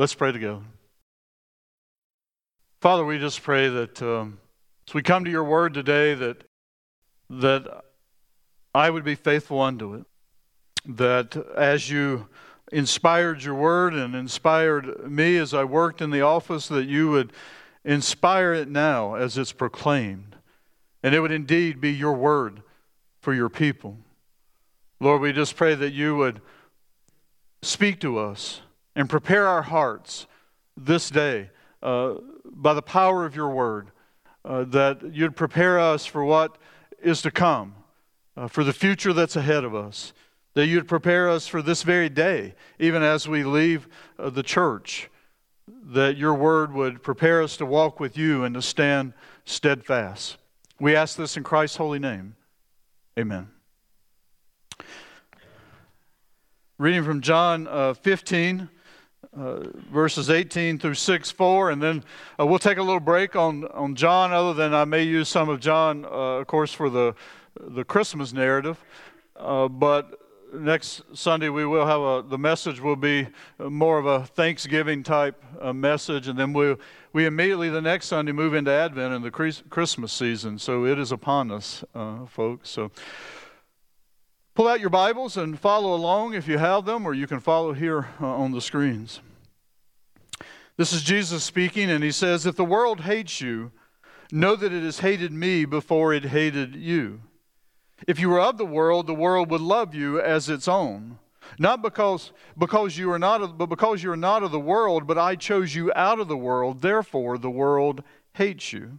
Let's pray together. Father, we just pray that um, as we come to your word today, that, that I would be faithful unto it. That as you inspired your word and inspired me as I worked in the office, that you would inspire it now as it's proclaimed. And it would indeed be your word for your people. Lord, we just pray that you would speak to us and prepare our hearts this day uh, by the power of your word, uh, that you'd prepare us for what is to come, uh, for the future that's ahead of us, that you'd prepare us for this very day, even as we leave uh, the church, that your word would prepare us to walk with you and to stand steadfast. We ask this in Christ's holy name. Amen. Reading from John uh, 15, uh, verses 18 through 6 4, and then uh, we'll take a little break on, on John, other than I may use some of John, uh, of course, for the, the Christmas narrative. Uh, but next Sunday we will have a, the message will be more of a Thanksgiving type uh, message, and then we we immediately the next Sunday move into Advent and the Christmas season. So it is upon us, uh, folks. So pull out your Bibles and follow along if you have them, or you can follow here uh, on the screens. This is Jesus speaking, and he says, If the world hates you, know that it has hated me before it hated you. If you were of the world, the world would love you as its own. Not because, because you are not of, but because you are not of the world, but I chose you out of the world, therefore the world hates you.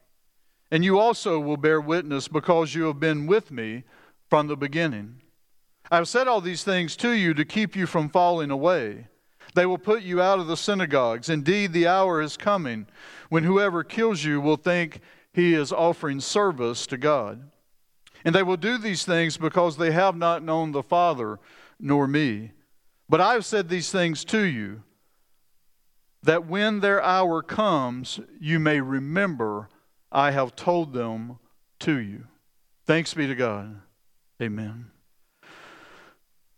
And you also will bear witness because you have been with me from the beginning. I have said all these things to you to keep you from falling away. They will put you out of the synagogues. Indeed, the hour is coming when whoever kills you will think he is offering service to God. And they will do these things because they have not known the Father nor me. But I have said these things to you, that when their hour comes, you may remember I have told them to you. Thanks be to God. Amen.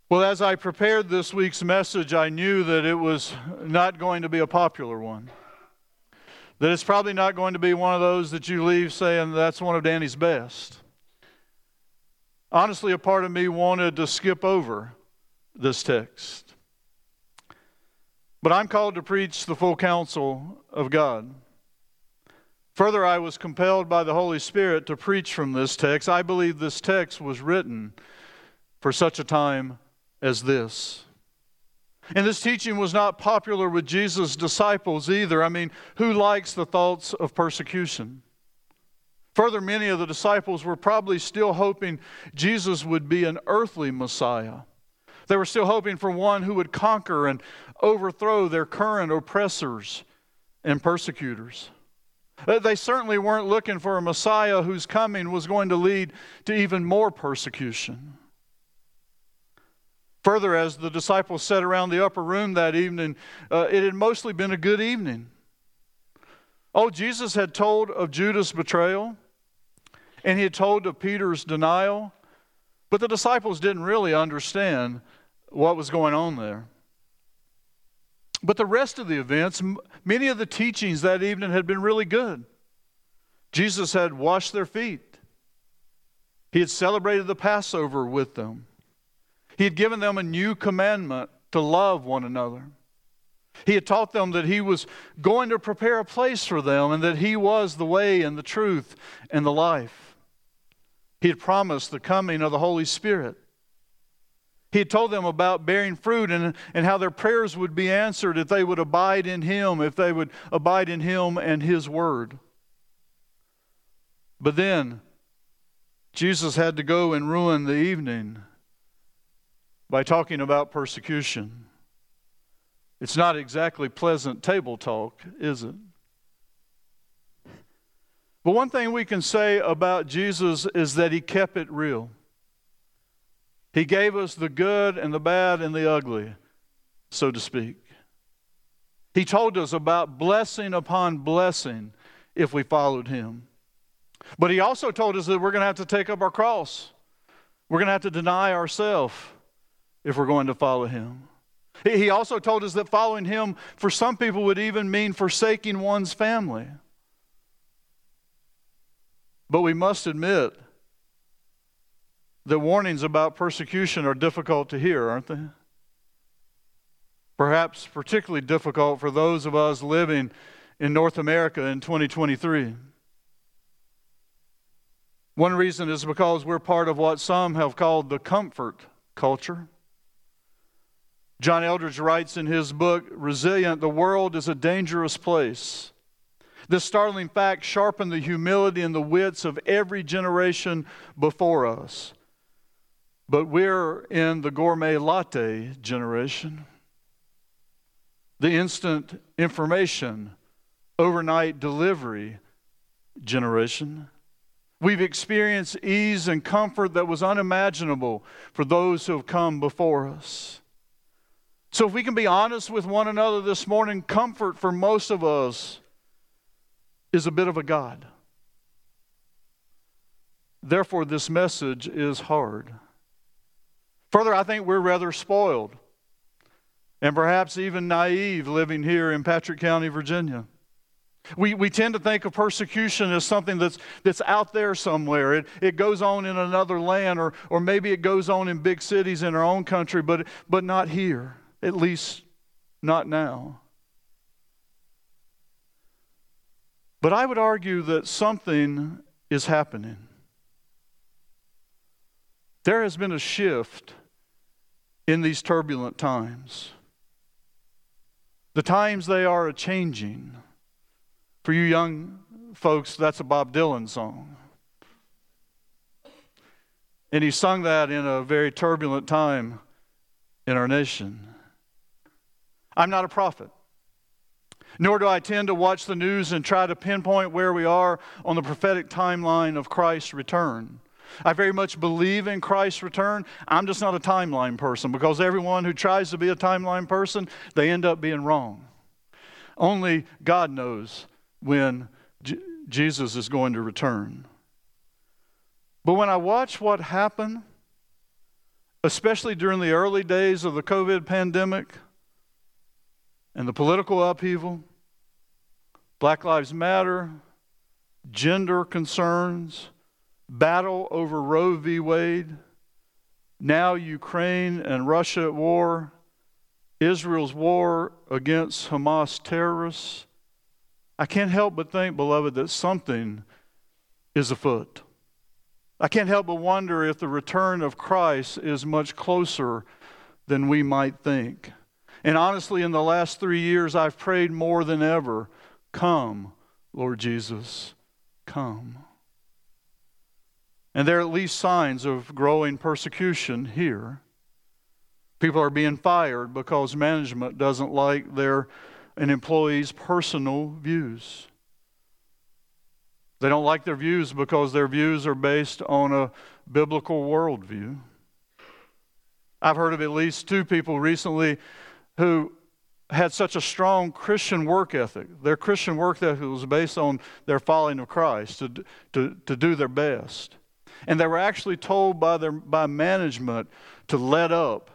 Well, as I prepared this week's message, I knew that it was not going to be a popular one. That it's probably not going to be one of those that you leave saying that's one of Danny's best. Honestly, a part of me wanted to skip over this text. But I'm called to preach the full counsel of God. Further, I was compelled by the Holy Spirit to preach from this text. I believe this text was written for such a time as this. And this teaching was not popular with Jesus' disciples either. I mean, who likes the thoughts of persecution? Further, many of the disciples were probably still hoping Jesus would be an earthly Messiah. They were still hoping for one who would conquer and overthrow their current oppressors and persecutors. Uh, they certainly weren't looking for a Messiah whose coming was going to lead to even more persecution. Further, as the disciples sat around the upper room that evening, uh, it had mostly been a good evening. Oh, Jesus had told of Judas' betrayal, and he had told of Peter's denial, but the disciples didn't really understand what was going on there. But the rest of the events, many of the teachings that evening had been really good. Jesus had washed their feet, He had celebrated the Passover with them, He had given them a new commandment to love one another. He had taught them that he was going to prepare a place for them and that he was the way and the truth and the life. He had promised the coming of the Holy Spirit. He had told them about bearing fruit and, and how their prayers would be answered if they would abide in Him, if they would abide in Him and His Word. But then, Jesus had to go and ruin the evening by talking about persecution. It's not exactly pleasant table talk, is it? But one thing we can say about Jesus is that he kept it real. He gave us the good and the bad and the ugly, so to speak. He told us about blessing upon blessing if we followed him. But he also told us that we're going to have to take up our cross. We're going to have to deny ourselves if we're going to follow him. He also told us that following him for some people would even mean forsaking one's family. But we must admit that warnings about persecution are difficult to hear, aren't they? Perhaps particularly difficult for those of us living in North America in 2023. One reason is because we're part of what some have called the comfort culture. John Eldredge writes in his book, Resilient, the world is a dangerous place. This startling fact sharpened the humility and the wits of every generation before us. But we're in the gourmet latte generation. The instant information, overnight delivery generation. We've experienced ease and comfort that was unimaginable for those who have come before us. So, if we can be honest with one another this morning, comfort for most of us is a bit of a God. Therefore, this message is hard. Further, I think we're rather spoiled and perhaps even naive living here in Patrick County, Virginia. We, we tend to think of persecution as something that's, that's out there somewhere. It, it goes on in another land, or, or maybe it goes on in big cities in our own country, but, but not here, at least not now. But I would argue that something is happening. There has been a shift in these turbulent times. The times they are a changing. For you young folks, that's a Bob Dylan song. And he sung that in a very turbulent time in our nation. I'm not a prophet, nor do I tend to watch the news and try to pinpoint where we are on the prophetic timeline of Christ's return. I very much believe in Christ's return. I'm just not a timeline person because everyone who tries to be a timeline person, they end up being wrong. Only God knows when J- Jesus is going to return. But when I watch what happened, especially during the early days of the COVID pandemic and the political upheaval, Black Lives Matter, gender concerns, battle over Roe v. Wade, now Ukraine and Russia at war, Israel's war against Hamas terrorists. I can't help but think, beloved, that something is afoot. I can't help but wonder if the return of Christ is much closer than we might think. And honestly, in the last three years, I've prayed more than ever Come, Lord Jesus, come. And there are at least signs of growing persecution here. People are being fired because management doesn't like their an employee's personal views. They don't like their views because their views are based on a biblical worldview. I've heard of at least two people recently who had such a strong Christian work ethic. Their Christian work ethic was based on their following of Christ, to, to, to do their best. And they were actually told by, their, by management to let up,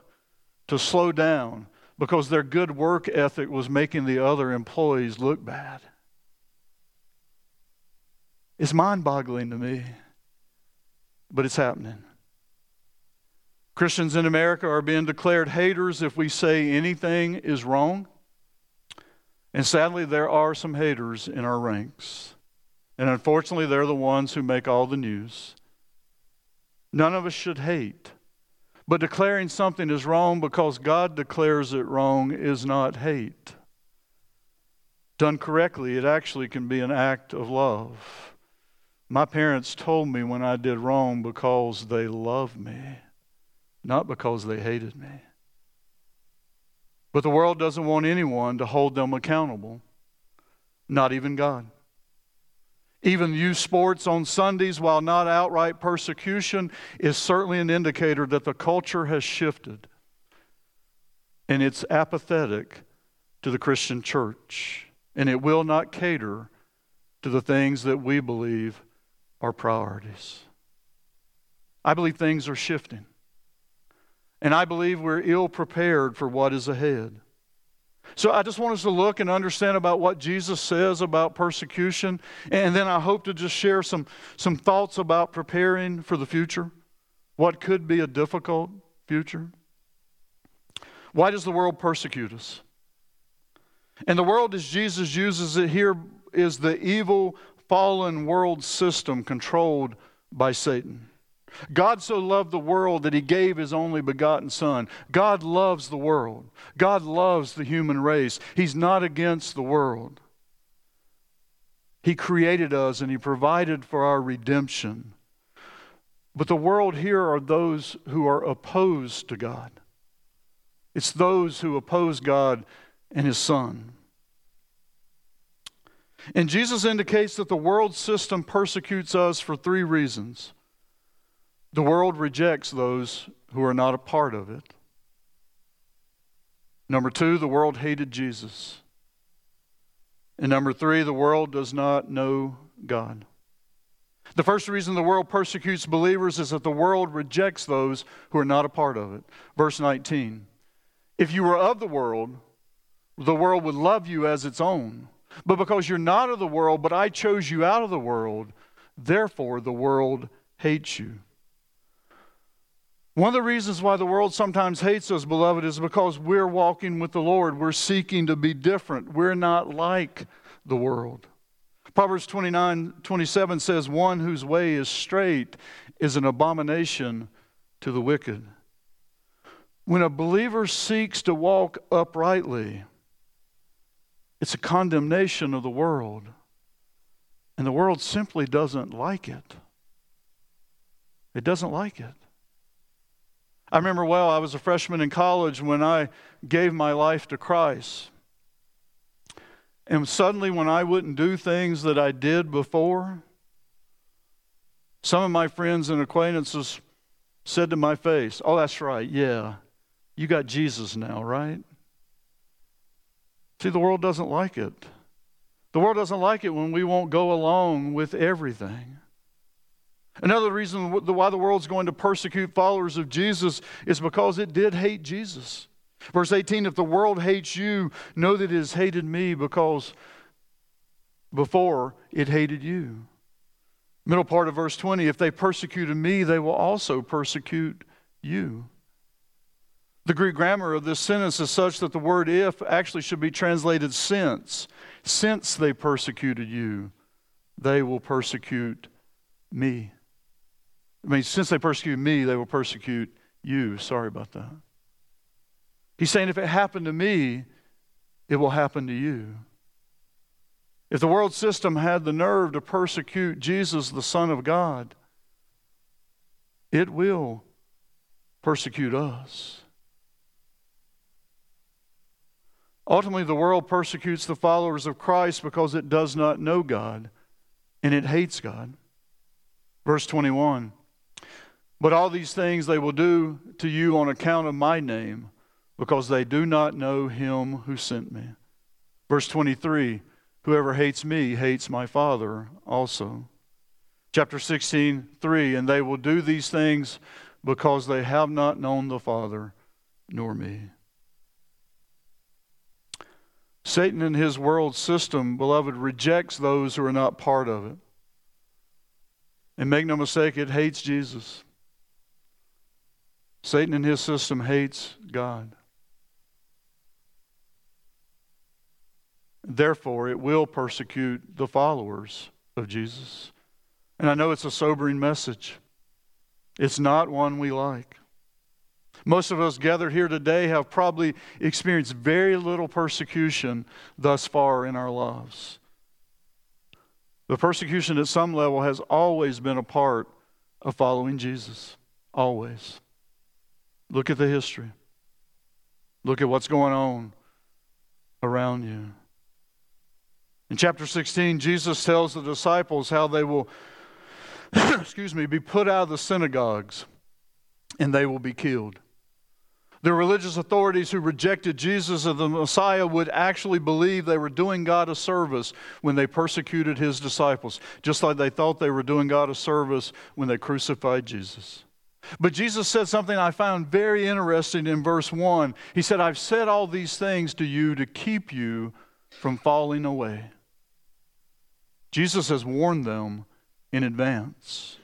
to slow down, because their good work ethic was making the other employees look bad. It's mind boggling to me, but it's happening. Christians in America are being declared haters if we say anything is wrong. And sadly, there are some haters in our ranks. And unfortunately, they're the ones who make all the news. None of us should hate. But declaring something is wrong because God declares it wrong is not hate. Done correctly, it actually can be an act of love. My parents told me when I did wrong because they loved me, not because they hated me. But the world doesn't want anyone to hold them accountable, not even God. Even youth sports on Sundays, while not outright persecution, is certainly an indicator that the culture has shifted and it's apathetic to the Christian church, and it will not cater to the things that we believe are priorities. I believe things are shifting. And I believe we're ill prepared for what is ahead. So I just want us to look and understand about what Jesus says about persecution. And then I hope to just share some, some thoughts about preparing for the future, what could be a difficult future. Why does the world persecute us? And the world, as Jesus uses it here, is the evil, fallen world system controlled by Satan. God so loved the world that he gave his only begotten Son. God loves the world. God loves the human race. He's not against the world. He created us and he provided for our redemption. But the world here are those who are opposed to God. It's those who oppose God and his Son. And Jesus indicates that the world system persecutes us for three reasons. The world rejects those who are not a part of it. Number two, the world hated Jesus. And number three, the world does not know God. The first reason the world persecutes believers is that the world rejects those who are not a part of it. Verse 19 If you were of the world, the world would love you as its own. But because you're not of the world, but I chose you out of the world, therefore the world hates you. One of the reasons why the world sometimes hates us, beloved, is because we're walking with the Lord. We're seeking to be different. We're not like the world. Proverbs 29 27 says, One whose way is straight is an abomination to the wicked. When a believer seeks to walk uprightly, it's a condemnation of the world. And the world simply doesn't like it. It doesn't like it. I remember well, I was a freshman in college when I gave my life to Christ. And suddenly, when I wouldn't do things that I did before, some of my friends and acquaintances said to my face, Oh, that's right, yeah, you got Jesus now, right? See, the world doesn't like it. The world doesn't like it when we won't go along with everything. Another reason why the world's going to persecute followers of Jesus is because it did hate Jesus. Verse 18 If the world hates you, know that it has hated me because before it hated you. Middle part of verse 20 If they persecuted me, they will also persecute you. The Greek grammar of this sentence is such that the word if actually should be translated since. Since they persecuted you, they will persecute me. I mean, since they persecute me, they will persecute you. Sorry about that. He's saying if it happened to me, it will happen to you. If the world system had the nerve to persecute Jesus, the Son of God, it will persecute us. Ultimately, the world persecutes the followers of Christ because it does not know God and it hates God. Verse 21 but all these things they will do to you on account of my name, because they do not know him who sent me. Verse 23 Whoever hates me hates my Father also. Chapter 16, 3 And they will do these things because they have not known the Father nor me. Satan and his world system, beloved, rejects those who are not part of it. And make no mistake, it hates Jesus. Satan and his system hates God. Therefore, it will persecute the followers of Jesus. And I know it's a sobering message. It's not one we like. Most of us gathered here today have probably experienced very little persecution thus far in our lives. The persecution at some level has always been a part of following Jesus. Always. Look at the history. Look at what's going on around you. In chapter 16, Jesus tells the disciples how they will, excuse me, be put out of the synagogues and they will be killed. The religious authorities who rejected Jesus as the Messiah would actually believe they were doing God a service when they persecuted his disciples, just like they thought they were doing God a service when they crucified Jesus. But Jesus said something I found very interesting in verse 1. He said, I've said all these things to you to keep you from falling away. Jesus has warned them in advance.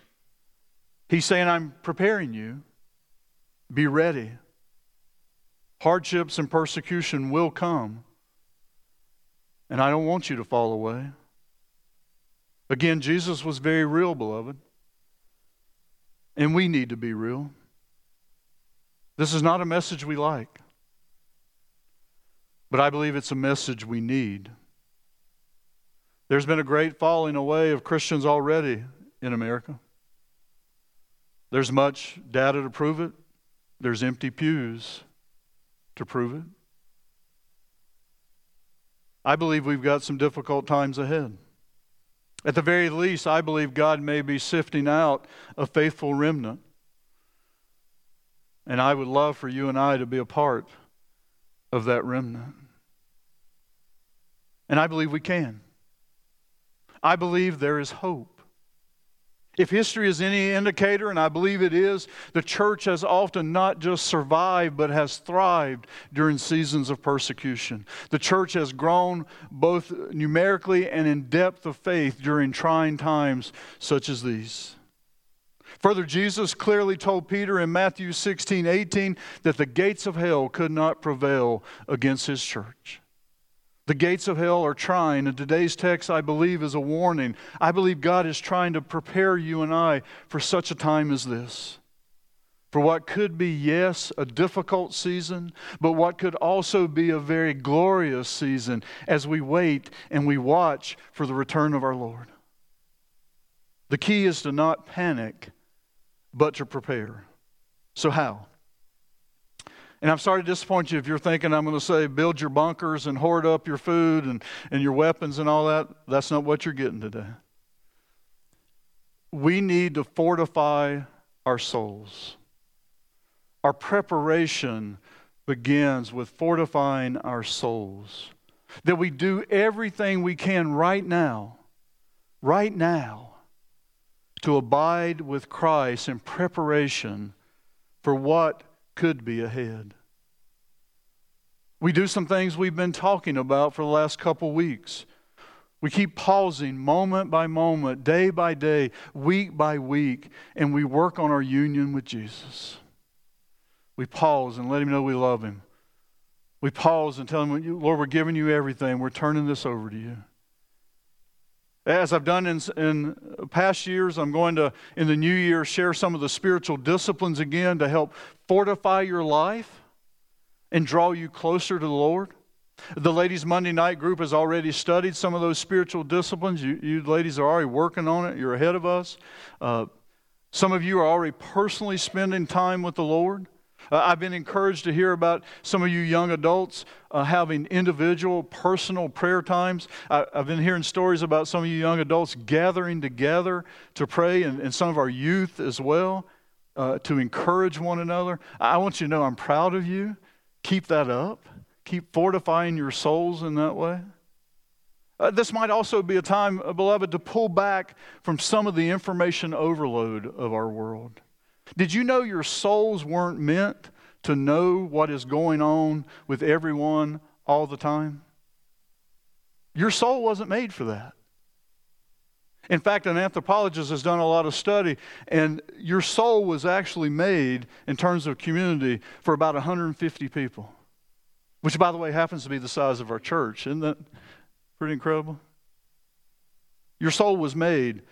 He's saying, I'm preparing you. Be ready. Hardships and persecution will come. And I don't want you to fall away. Again, Jesus was very real, beloved. And we need to be real. This is not a message we like, but I believe it's a message we need. There's been a great falling away of Christians already in America. There's much data to prove it, there's empty pews to prove it. I believe we've got some difficult times ahead. At the very least, I believe God may be sifting out a faithful remnant. And I would love for you and I to be a part of that remnant. And I believe we can. I believe there is hope. If history is any indicator, and I believe it is, the church has often not just survived, but has thrived during seasons of persecution. The church has grown both numerically and in depth of faith during trying times such as these. Further, Jesus clearly told Peter in Matthew 16 18 that the gates of hell could not prevail against his church. The gates of hell are trying, and today's text, I believe, is a warning. I believe God is trying to prepare you and I for such a time as this. For what could be, yes, a difficult season, but what could also be a very glorious season as we wait and we watch for the return of our Lord. The key is to not panic, but to prepare. So, how? And I'm sorry to disappoint you if you're thinking I'm going to say build your bunkers and hoard up your food and, and your weapons and all that. That's not what you're getting today. We need to fortify our souls. Our preparation begins with fortifying our souls. That we do everything we can right now, right now, to abide with Christ in preparation for what could be ahead. We do some things we've been talking about for the last couple weeks. We keep pausing moment by moment, day by day, week by week, and we work on our union with Jesus. We pause and let Him know we love Him. We pause and tell Him, Lord, we're giving you everything. We're turning this over to you. As I've done in, in past years, I'm going to, in the new year, share some of the spiritual disciplines again to help fortify your life and draw you closer to the Lord. The ladies' Monday night group has already studied some of those spiritual disciplines. You, you ladies are already working on it. You're ahead of us. Uh, some of you are already personally spending time with the Lord. Uh, I've been encouraged to hear about some of you young adults uh, having individual, personal prayer times. I, have been hearing stories about some of you young adults gathering together to pray, and, and some of our youth as well, uh, to encourage one another. I want you to know I'm proud of you. Keep that up. Keep fortifying your souls in that way. Uh, this might also be a time, uh, beloved, to pull back from some of the information overload of our world. Did you know your souls weren't meant to know what is going on with everyone all the time? Your soul wasn't made for that. In fact, an anthropologist has done a lot of study, and your soul was actually made in terms of community for about 150 people, which, by the way, happens to be the size of our church. Isn't that Pretty incredible. Your soul was made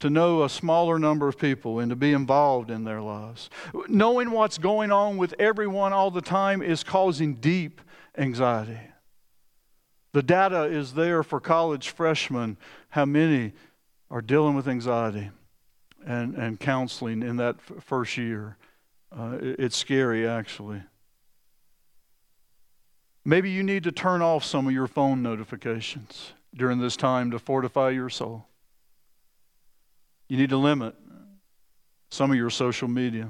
to know a smaller number of people and to be involved in their lives. Knowing what's going on with everyone all the time is causing deep anxiety. The data is there for college freshmen how many are dealing with anxiety and, and counseling in that f- first year. Uh, it, it's scary, actually. Maybe you need to turn off some of your phone notifications during this time to fortify your soul. You need to limit some of your social media.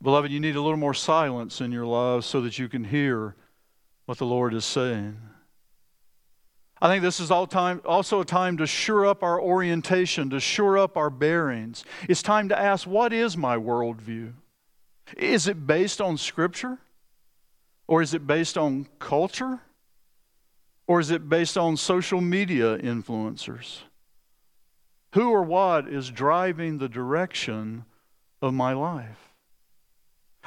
Beloved, you need a little more silence in your lives so that you can hear what the Lord is saying. I think this is all time, also a time to shore up our orientation, to shore up our bearings. It's time to ask, what is my worldview? Is it based on Scripture? Or is it based on culture? Or is it based on social media influencers? Who or what is driving the direction of my life?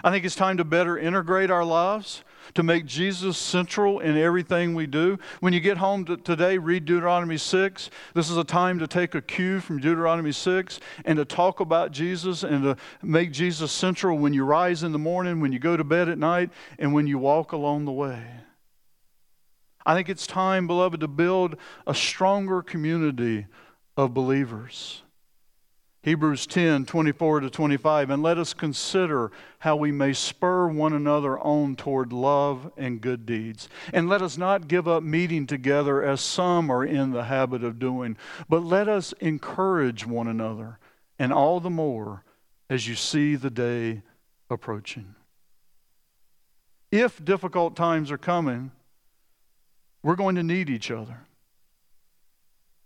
I think it's time to better integrate our lives, to make Jesus central in everything we do. When you get home to today, read Deuteronomy 6. This is a time to take a cue from Deuteronomy 6 and to talk about Jesus and to make Jesus central when you rise in the morning, when you go to bed at night, and when you walk along the way. I think it's time, beloved, to build a stronger community of believers. Hebrews 10 24 to 25. And let us consider how we may spur one another on toward love and good deeds. And let us not give up meeting together as some are in the habit of doing, but let us encourage one another, and all the more as you see the day approaching. If difficult times are coming, we're going to need each other.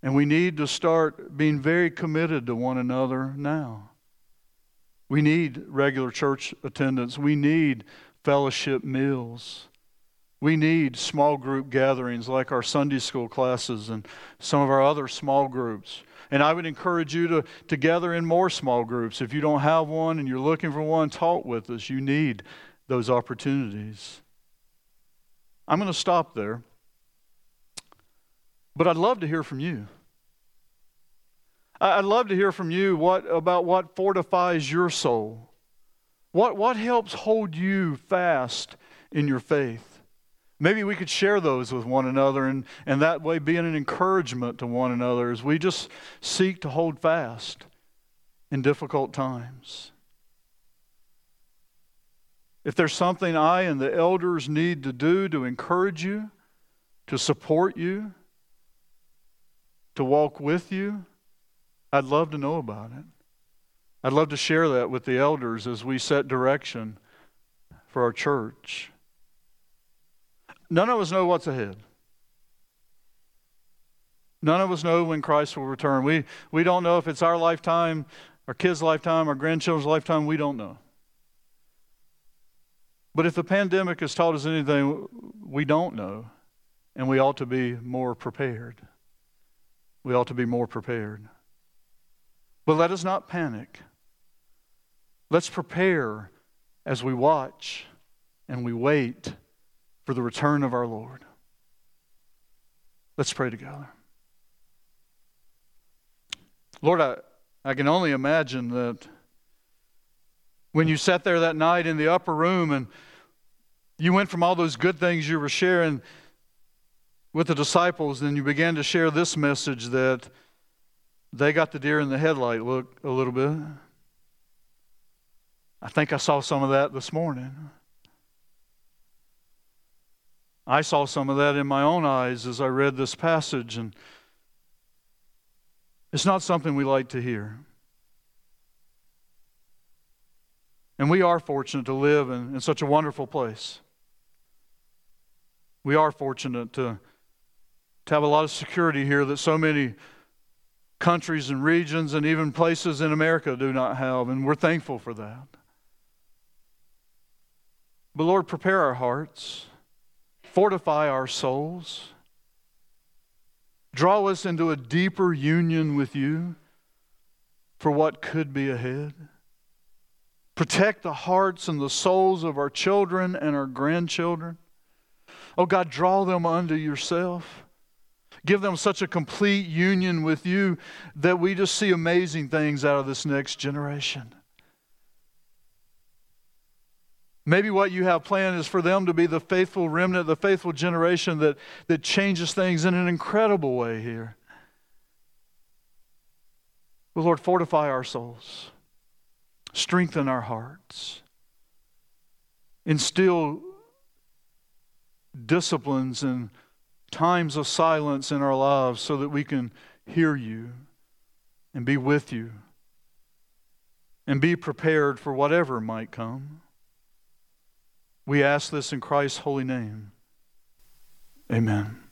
And we need to start being very committed to one another now. We need regular church attendance. We need fellowship meals. We need small group gatherings like our Sunday school classes and some of our other small groups. And I would encourage you to, to gather in more small groups. If you don't have one and you're looking for one, talk with us. You need those opportunities. I'm going to stop there. But I'd love to hear from you. I'd love to hear from you what, about what fortifies your soul. What, what helps hold you fast in your faith? Maybe we could share those with one another and, and that way being an encouragement to one another as we just seek to hold fast in difficult times. If there's something I and the elders need to do to encourage you, to support you, to walk with you, I'd love to know about it. I'd love to share that with the elders as we set direction for our church. None of us know what's ahead. None of us know when Christ will return. We, we don't know if it's our lifetime, our kids' lifetime, our grandchildren's lifetime. We don't know. But if the pandemic has taught us anything, we don't know, and we ought to be more prepared we ought to be more prepared. But let us not panic. Let's prepare as we watch and we wait for the return of our Lord. Let's pray together. Lord, I, I can only imagine that when you sat there that night in the upper room and you went from all those good things you were sharing with the disciples, then you began to share this message that they got the deer in the headlight look a little bit. I think I saw some of that this morning. I saw some of that in my own eyes as I read this passage, and it's not something we like to hear. And we are fortunate to live in, in such a wonderful place. We are fortunate to to have a lot of security here that so many countries and regions and even places in America do not have, and we're thankful for that. But Lord, prepare our hearts, fortify our souls, draw us into a deeper union with you for what could be ahead. Protect the hearts and the souls of our children and our grandchildren. Oh God, draw them unto yourself. Give them such a complete union with you that we just see amazing things out of this next generation. Maybe what you have planned is for them to be the faithful remnant, the faithful generation that, that changes things in an incredible way here. But Lord, fortify our souls, strengthen our hearts, instill disciplines and times of silence in our lives so that we can hear you and be with you and be prepared for whatever might come. We ask this in Christ's holy name. Amen.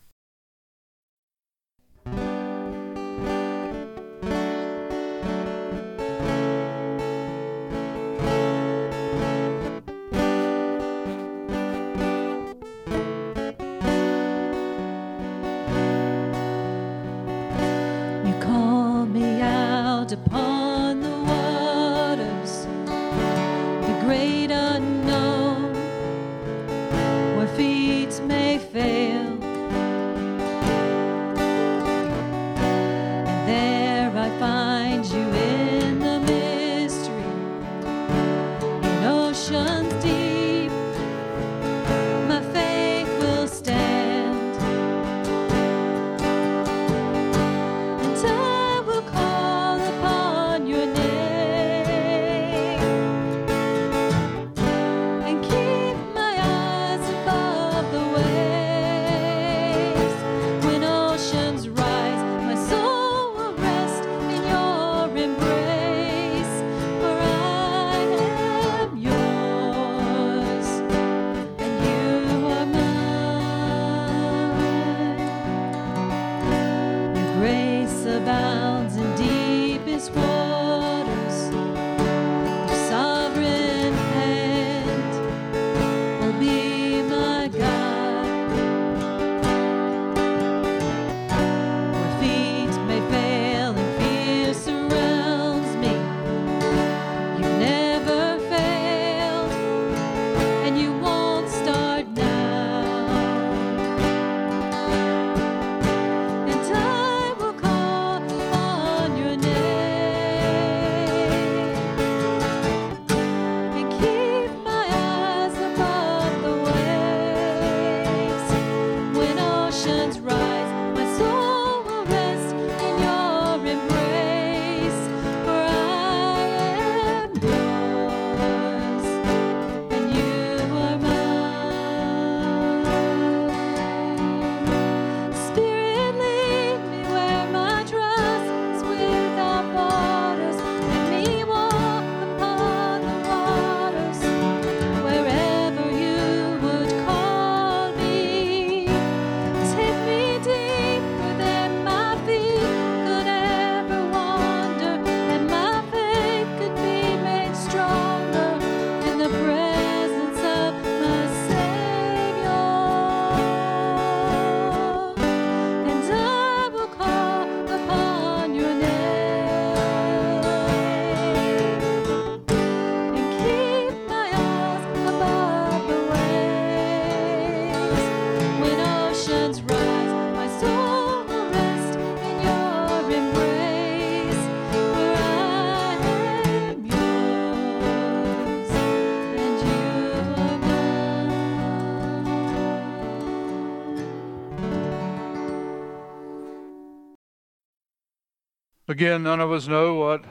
Again, none of us know what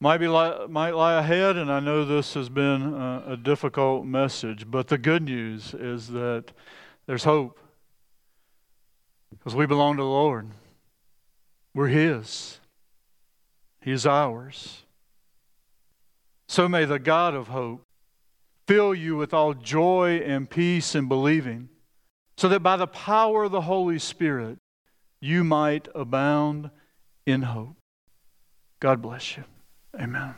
might be li- might lie ahead, and I know this has been uh, a difficult message. But the good news is that there's hope because we belong to the Lord. We're His. He is ours. So may the God of hope fill you with all joy and peace in believing, so that by the power of the Holy Spirit you might abound in hope. God bless you. Amen.